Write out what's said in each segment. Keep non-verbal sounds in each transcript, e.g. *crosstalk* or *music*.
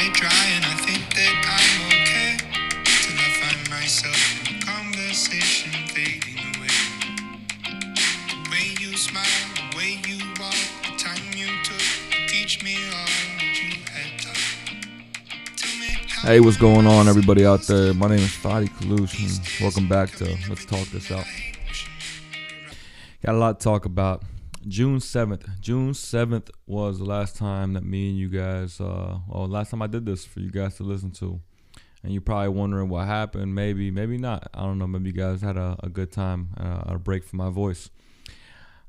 stay dry, and I think that I'm okay. Till I find myself in a conversation fading away. The way you smile, the way you walk, the time you took to teach me all that you had taught. Tell me how Hey, what's going on, everybody out there? My name is Fadi Kalush, and welcome back to Let's Talk This Out. Got a lot to talk about. June 7th. June 7th was the last time that me and you guys, uh, well, last time I did this for you guys to listen to. And you're probably wondering what happened. Maybe, maybe not. I don't know. Maybe you guys had a, a good time, uh, a break from my voice.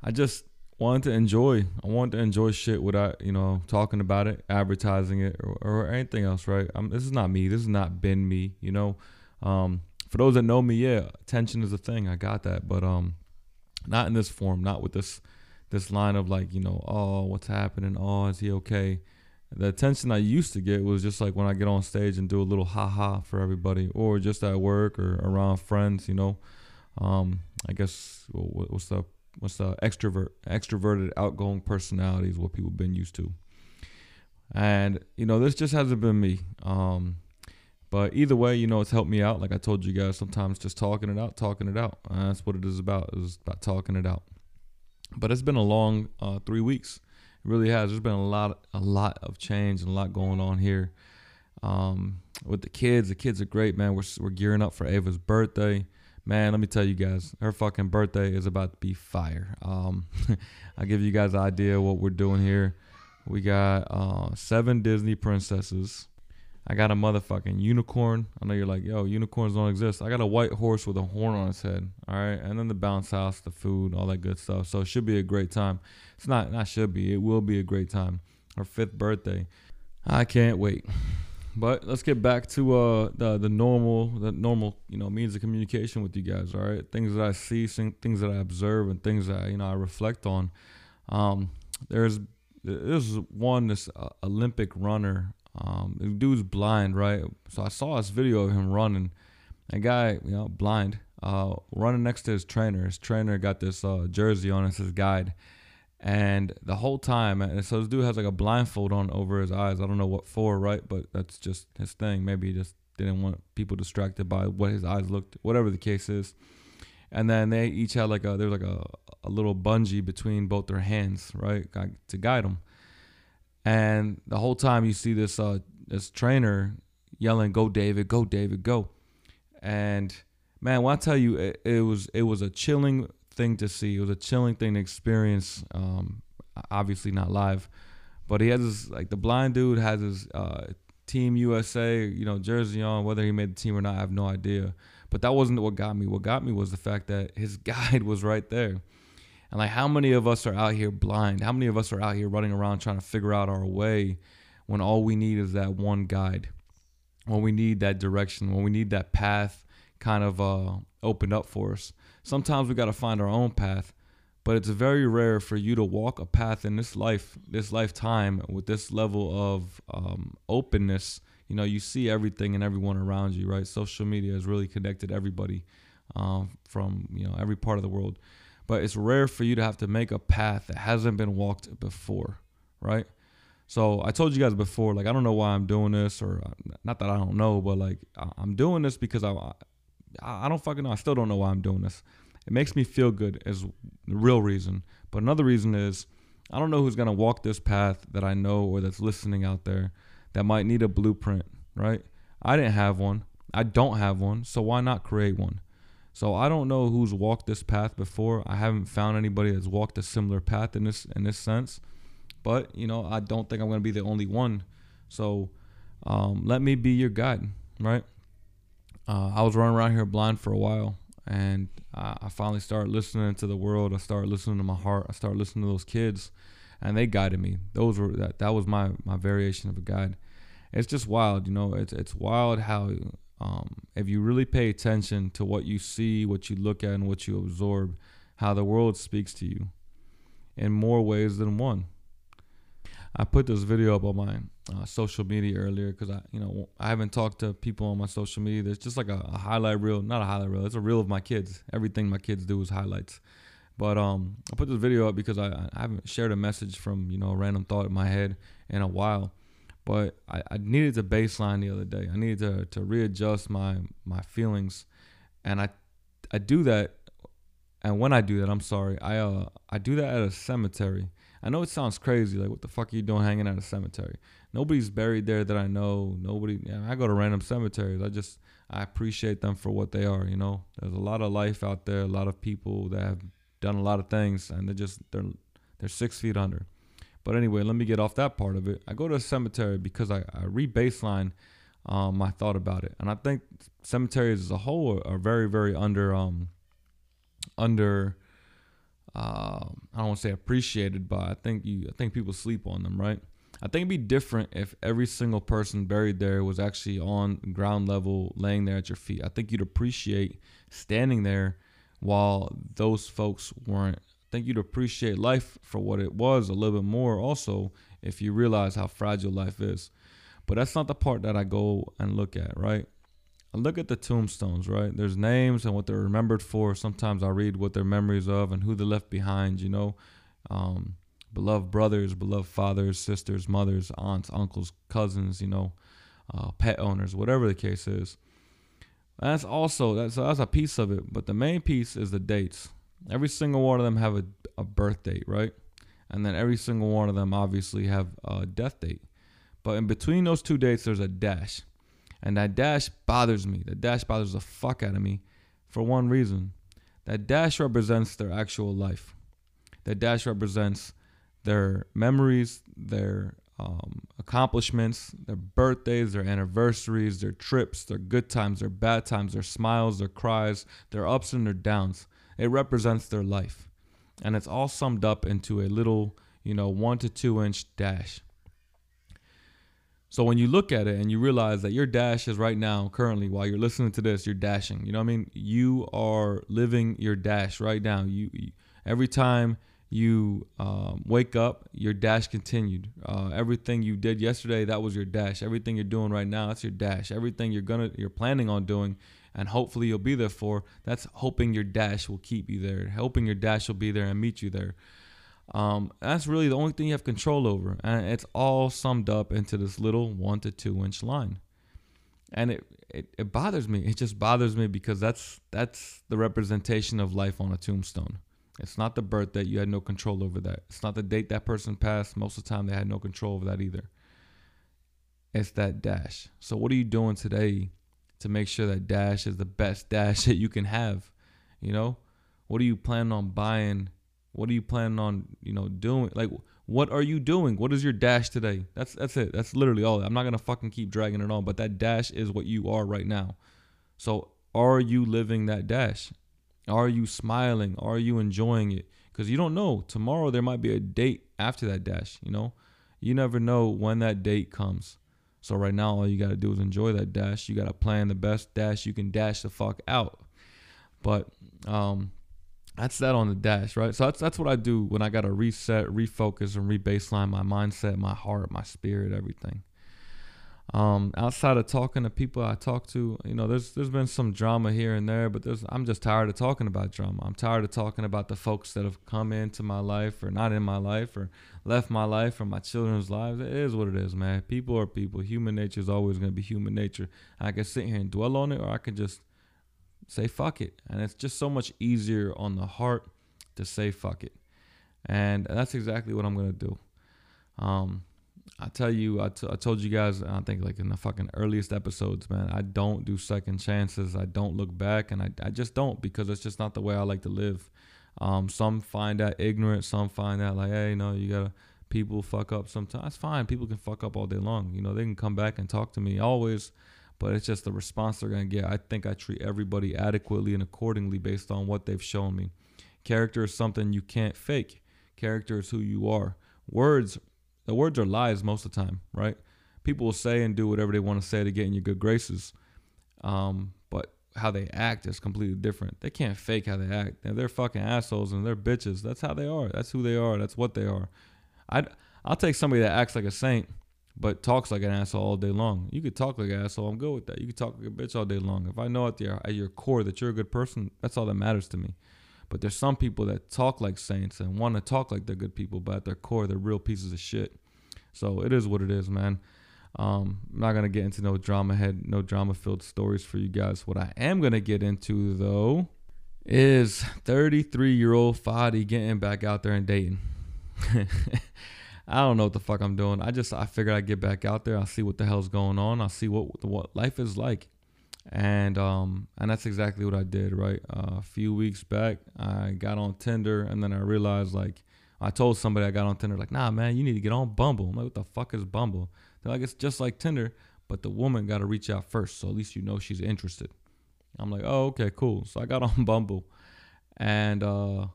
I just wanted to enjoy. I wanted to enjoy shit without, you know, talking about it, advertising it, or, or anything else, right? Um, this is not me. This has not been me, you know. Um, for those that know me, yeah, attention is a thing. I got that, but um, not in this form. Not with this this line of like, you know, oh, what's happening? Oh, is he okay? The attention I used to get was just like when I get on stage and do a little ha ha for everybody, or just at work or around friends, you know. Um, I guess what's the what's the extrovert extroverted outgoing personality is what people been used to and you know this just hasn't been me um but either way you know it's helped me out like i told you guys sometimes just talking it out talking it out that's what it is about is about talking it out but it's been a long uh, three weeks. It really has. There's been a lot a lot of change and a lot going on here. Um with the kids the kids are great man. We're, we're gearing up for ava's birthday. Man let me tell you guys her fucking birthday is about to be fire. Um *laughs* i'll give you guys an idea what we're doing here. We got uh, seven disney princesses i got a motherfucking unicorn. I know you're like yo unicorns don't exist. I got a white horse with a horn on its head all right? And then the bounce house the food all that good stuff. So it should be a great time. It's not not should be it will be a great time. Her fifth birthday. I can't wait. But let's get back to uh the the normal the normal you know means of communication with you guys. All right, things that I see, things that I observe, and things that you know I reflect on. Um, there's there's one this uh, Olympic runner. Um, the dude's blind, right? So I saw this video of him running. A guy, you know, blind, uh, running next to his trainer. His trainer got this uh, jersey on. as his guide. And the whole time, and so this dude has like a blindfold on over his eyes. I don't know what for, right? But that's just his thing. Maybe he just didn't want people distracted by what his eyes looked, whatever the case is. And then they each had like a there's like a, a little bungee between both their hands, right, to guide them. And the whole time you see this uh this trainer yelling, "Go David, go David, go!" And man, when I tell you, it, it was it was a chilling thing to see. It was a chilling thing to experience. Um, obviously not live, but he has his like the blind dude has his uh, Team USA, you know, jersey on. Whether he made the team or not, I have no idea. But that wasn't what got me. What got me was the fact that his *laughs* guide was right there. And like, how many of us are out here blind? How many of us are out here running around trying to figure out our way when all we need is that one guide? When we need that direction, when we need that path kind of uh, opened up for us. Sometimes we got to find our own path, but it's very rare for you to walk a path in this life, this lifetime, with this level of um, openness. You know, you see everything and everyone around you, right? Social media has really connected everybody um, from you know every part of the world, but it's rare for you to have to make a path that hasn't been walked before, right? So I told you guys before, like I don't know why I'm doing this, or uh, not that I don't know, but like I'm doing this because I I I don't fucking know. I still don't know why I'm doing this. It makes me feel good is the real reason. But another reason is I don't know who's gonna walk this path that I know or that's listening out there that might need a blueprint, right? I didn't have one. I don't have one, so why not create one? So I don't know who's walked this path before. I haven't found anybody that's walked a similar path in this in this sense. But you know, I don't think I'm gonna be the only one. So um, let me be your guide, right? uh, I was running around here blind for a while, and I, I finally started listening to the world. I started listening to my heart. I started listening to those kids, and they guided me. Those were that that was my my variation of a guide. It's just wild, you know. It's it's wild how um, if you really pay attention to what you see, what you look at, and what you absorb, how the world speaks to you in more ways than one. I put this video up on my uh, social media earlier because I, you know, I haven't talked to people on my social media. There's just like a, a highlight reel, not a highlight reel. It's a reel of my kids. Everything my kids do is highlights. But um, I put this video up because I, I haven't shared a message from you know a random thought in my head in a while. But I, I needed to baseline the other day. I needed to to readjust my my feelings, and I I do that. And when I do that, I'm sorry. I uh I do that at a cemetery. I know it sounds crazy. Like what the fuck are you doing hanging at a cemetery? Nobody's buried there that I know. Nobody. I go to random cemeteries. I just I appreciate them for what they are. You know, there's a lot of life out there. A lot of people that have done a lot of things, and they're just they're they're six feet under. But anyway, let me get off that part of it. I go to a cemetery because I, I re-baseline um, my thought about it, and I think cemeteries as a whole are, are very, very under um under uh, I don't want to say appreciated, but I think you I think people sleep on them, right? I think it'd be different if every single person buried there was actually on ground level, laying there at your feet. I think you'd appreciate standing there while those folks weren't think you'd appreciate life for what it was a little bit more also if you realize how fragile life is. But that's not the part that I go and look at, right? I look at the tombstones, right? There's names and what they're remembered for. Sometimes I read what their memories of and who they left behind, you know. Um, beloved brothers, beloved fathers, sisters, mothers, aunts, uncles, cousins, you know, uh, pet owners, whatever the case is. That's also that's that's a piece of it, but the main piece is the dates. Every single one of them have a, a birth date, right? And then every single one of them obviously have a death date. But in between those two dates, there's a dash. And that dash bothers me. That dash bothers the fuck out of me for one reason. That dash represents their actual life. That dash represents their memories, their um, accomplishments, their birthdays, their anniversaries, their trips, their good times, their bad times, their smiles, their cries, their ups and their downs. It represents their life. And it's all summed up into a little, you know, one to two inch dash. So when you look at it and you realize that your dash is right now, currently, while you're listening to this, you're dashing. You know what I mean? You are living your dash right now. You, you every time you um, wake up, your dash continued. Uh, everything you did yesterday, that was your dash. Everything you're doing right now, that's your dash. Everything you're gonna, you're planning on doing, and hopefully you'll be there for. That's hoping your dash will keep you there, hoping your dash will be there and meet you there. Um, that's really the only thing you have control over, and it's all summed up into this little one to two inch line. And it, it, it bothers me. It just bothers me because that's that's the representation of life on a tombstone. It's not the birth that You had no control over that. It's not the date that person passed. Most of the time, they had no control over that either. It's that dash. So, what are you doing today to make sure that dash is the best dash *laughs* that you can have. You know, what are you planning on buying? What are you planning on, you know, doing? Like, what are you doing? What is your dash today? That's that's it. That's literally all. I'm not gonna fucking keep dragging it on, but that dash is what you are right now. So, are you living that dash? Are you smiling? Are you enjoying it? Because you don't know. Tomorrow there might be a date after that dash. You know, you never know when that date comes. So right now, all you gotta do is enjoy that dash. You gotta plan the best dash you can dash the fuck out. But um, that's that on the dash, right? So that's that's what I do when I gotta reset, refocus, and rebaseline my mindset, my heart, my spirit, everything. Um, outside of talking to people I talk to, you know, there's there's been some drama here and there, but there's I'm just tired of talking about drama. I'm tired of talking about the folks that have come into my life or not in my life or left my life or my children's lives. It is what it is, man. People are people. Human nature is always gonna be human nature. I can sit here and dwell on it, or I can just say fuck it, and it's just so much easier on the heart to say fuck it, and that's exactly what I'm gonna do. Um, I tell you, I, t- I told you guys, I think like in the fucking earliest episodes, man, I don't do second chances. I don't look back, and I, I just don't because it's just not the way I like to live. Um, some find that ignorant, some find that like, hey, know, you gotta people fuck up sometimes. Fine. People can fuck up all day long. You know, they can come back and talk to me always, but it's just the response they're gonna get. I think I treat everybody adequately and accordingly based on what they've shown me. Character is something you can't fake. Character is who you are. Words the words are lies most of the time, right? People will say and do whatever they want to say to get in your good graces. Um, but how they act is completely different. They can't fake how they act. they're fucking assholes and they're bitches. That's how they are. That's who they are. That's what they are. I'd I'll take somebody that acts like a saint but talks like an asshole all day long. You could talk like an asshole. I'm good with that. You could talk like a bitch all day long. If I know at your at your core that you're a good person, that's all that matters to me. But there's some people that talk like saints and want to talk like they're good people, but at their core, they're real pieces of shit. So it is what it is, man. Um, I'm not gonna get into no drama head, no drama filled stories for you guys. What I am gonna get into though is 33 year old Fadi getting back out there and dating. *laughs* I don't know what the fuck I'm doing. I just I figured I'd get back out there. I'll see what the hell's going on. I'll see what what life is like, and um and that's exactly what I did. Right, uh, a few weeks back, I got on Tinder, and then I realized like I told somebody I got on Tinder like, nah, man, you need to get on Bumble. I'm like, what the fuck is Bumble? They're like, it's just like Tinder, but the woman got to reach out first, so at least you know she's interested. I'm like, oh, okay, cool. So I got *laughs* on Bumble, and uh,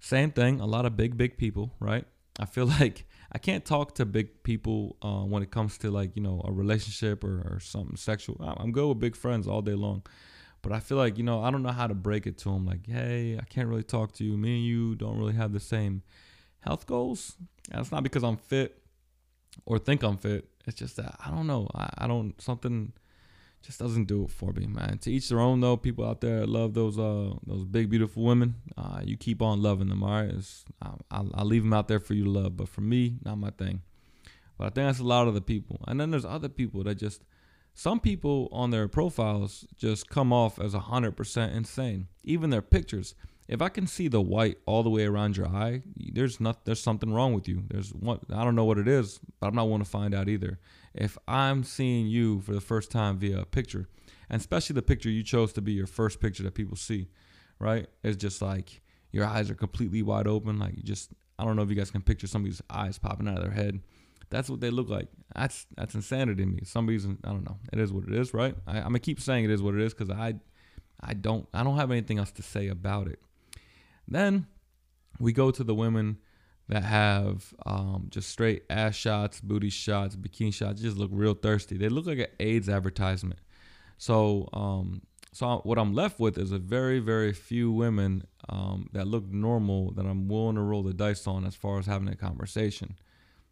same thing. A lot of big, big people, right? I feel *laughs* like I can't talk to big people uh, when it comes to like you know a relationship or, or something sexual. I'm good with big friends all day long, but I feel like you know I don't know how to break it to them. Like, hey, I can't really talk to you. Me and you don't really have the same health goals. It's not because I'm fit or think I'm fit. It's just that I don't know. I, I don't something just doesn't do it for me, man. To each their own though. People out there love those uh those big beautiful women. Uh, you keep on loving them, all right? It's, I'll, I'll leave them out there for you to love, but for me, not my thing. But I think that's a lot of the people. And then there's other people that just some people on their profiles just come off as 100% insane. Even their pictures. If I can see the white all the way around your eye, there's not there's something wrong with you. There's what I don't know what it is, but I'm not want to find out either if I'm seeing you for the first time via a picture, and especially the picture you chose to be your first picture that people see, right? It's just like your eyes are completely wide open. Like you just, I don't know if you guys can picture somebody's eyes popping out of their head. That's what they look like. That's that's insanity to me. Somebody's, I don't know. It is what it is, right? I, I'm gonna keep saying it is what it is because I, I don't, I don't have anything else to say about it. Then we go to the women that have um, just straight ass shots, booty shots, bikini shots. Just look real thirsty. They look like an AIDS advertisement. So, um, so what I'm left with is a very, very few women um, that look normal that I'm willing to roll the dice on as far as having a conversation.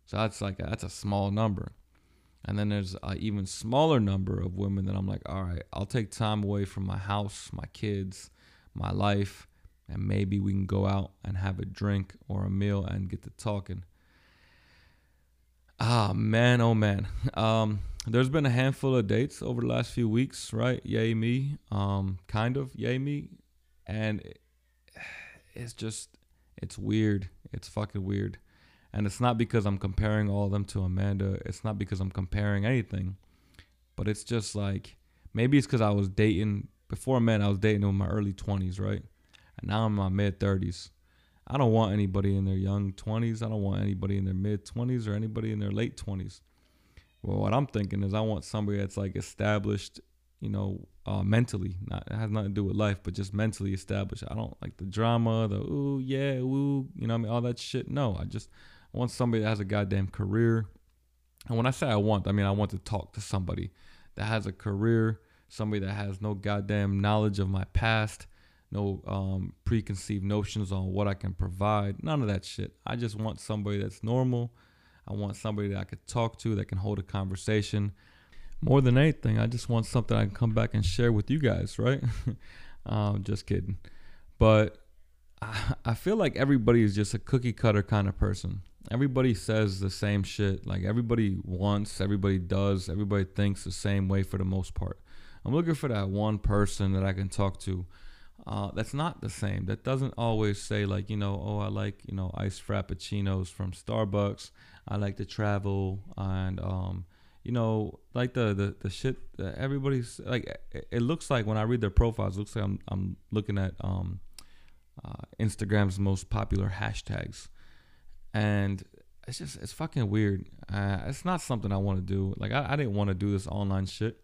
So that's like that's a small number. And then there's an even smaller number of women that I'm like, all right, I'll take time away from my house, my kids, my life, and maybe we can go out and have a drink or a meal and get to talking. Ah, man, oh man. Um, there's been a handful of dates over the last few weeks, right? Yay me. Um, kind of yay me. And it's just, it's weird. It's fucking weird. And it's not because I'm comparing all of them to Amanda. It's not because I'm comparing anything. But it's just like, maybe it's because I was dating, before I met, I was dating in my early 20s, right? And now I'm in my mid 30s. I don't want anybody in their young 20s. I don't want anybody in their mid 20s or anybody in their late 20s. Well, what I'm thinking is I want somebody that's like established, you know, uh, mentally. Not it has nothing to do with life, but just mentally established. I don't like the drama, the ooh yeah, ooh, you know, I mean, all that shit. No, I just I want somebody that has a goddamn career. And when I say I want, I mean I want to talk to somebody that has a career, somebody that has no goddamn knowledge of my past, no um, preconceived notions on what I can provide. None of that shit. I just want somebody that's normal. I want somebody that I could talk to that can hold a conversation. More than anything, I just want something I can come back and share with you guys, right? *laughs* um, just kidding. But I, I feel like everybody is just a cookie cutter kind of person. Everybody says the same shit. Like everybody wants, everybody does, everybody thinks the same way for the most part. I'm looking for that one person that I can talk to uh, that's not the same. That doesn't always say like you know, oh, I like you know iced frappuccinos from Starbucks. I like to travel and um, you know, like the the the shit that everybody's like. It, looks like when I read their profiles, it looks like I'm I'm looking at um, uh, Instagram's most popular hashtags, and it's just it's fucking weird. Uh, it's not something I want to do. Like I, I didn't want to do this online shit.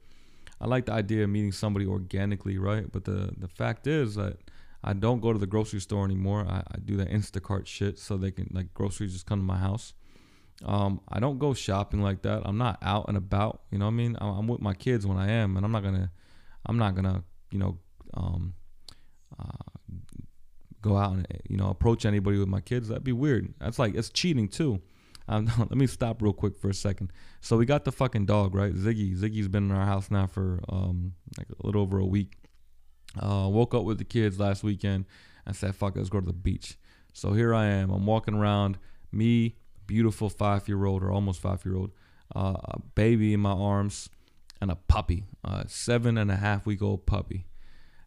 I like the idea of meeting somebody organically, right? But the the fact is that I don't go to the grocery store anymore. I, I do the Instacart shit so they can like groceries just come to my house. Um, I don't go shopping like that. I'm not out and about. You know what I mean? I'm, I'm with my kids when I am, and I'm not gonna, I'm not gonna, you know, um, uh, go out and you know approach anybody with my kids. That'd be weird. That's like it's cheating too. Um, *laughs* let me stop real quick for a second. So we got the fucking dog, right? Ziggy. Ziggy's been in our house now for um like a little over a week. Uh, woke up with the kids last weekend and said, "Fuck, let's go to the beach." So here I am. I'm walking around. Me, beautiful five year old or almost five year old, uh, a baby in my arms, and a puppy, a seven and a half week old puppy.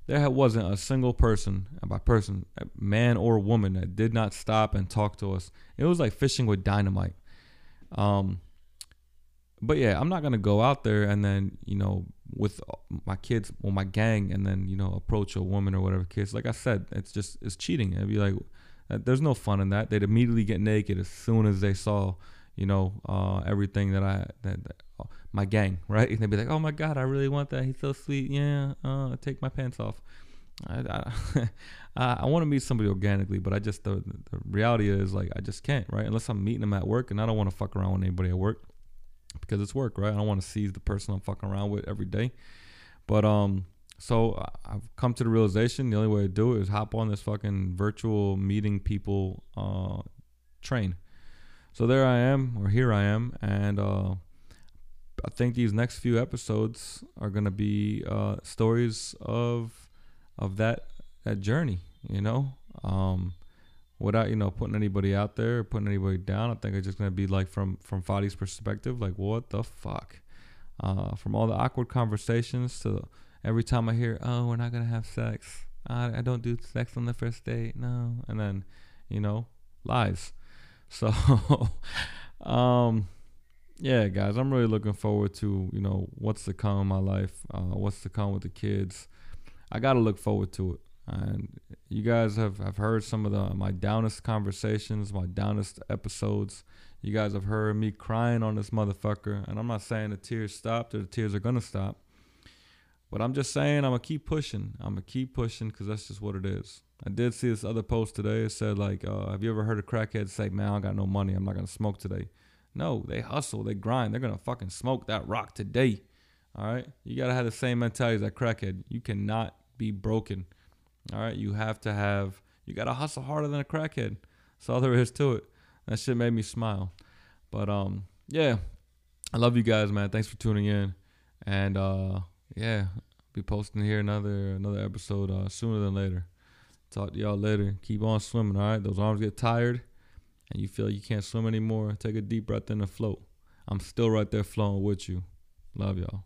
There wasn't a single person, by person, man or woman, that did not stop and talk to us. It was like fishing with dynamite. Um, but yeah, I'm not gonna go out there and then you know with my kids or my gang and then you know approach a woman or whatever kids. Like I said, it's just it's cheating. It'd be like uh, there's no fun in that. They'd immediately get naked as soon as they saw you know uh, everything that I that, that uh, my gang right. And they'd be like, oh my god, I really want that. He's so sweet. Yeah, uh, take my pants off. I, I, *laughs* I want to meet somebody organically, but I just the, the reality is like I just can't right unless I'm meeting them at work, and I don't want to fuck around with anybody at work because it's work, right? I don't want to seize the person I'm fucking around with every day. But um, so I've come to the realization the only way to do it is hop on this fucking virtual meeting people uh train. So there I am, or here I am, and uh, I think these next few episodes are gonna be uh, stories of of that that journey. You know, um, without you know putting anybody out there or putting anybody down. I think it's just gonna be like from from Fadi's perspective, like what the fuck. Uh, from all the awkward conversations to every time I hear, "Oh, we're not gonna have sex. I, I don't do sex on the first date." No, and then, you know, lies. *laughs* So, um, yeah, guys, I'm really looking forward to you know what's to come in my life, uh, what's to come with the kids. I gotta look forward to it. And you guys have, have heard some of the my downest conversations, my downest episodes. You guys have heard me crying on this motherfucker. And I'm not saying the tears stopped or the tears are gonna stop. But I'm just saying I'm gonna keep pushing. I'm gonna keep pushing because that's just what it is. I did see this other post today. It said like, uh, "Have you ever heard a crackhead say, man, I got no money. I'm not gonna smoke today." No, they hustle, they grind. They're gonna fucking smoke that rock today. All right, you gotta have the same mentality as that crackhead. You cannot be broken. All right, you have to have you gotta hustle harder than a crackhead. That's all there is to it. That shit made me smile. But um, yeah, I love you guys, man. Thanks for tuning in, and uh, yeah, be posting here another another episode uh, sooner than later. Talk to y'all later. Keep on swimming, all right? Those arms get tired, and you feel you can't swim anymore. Take a deep breath in and float. I'm still right there flowing with you. Love y'all.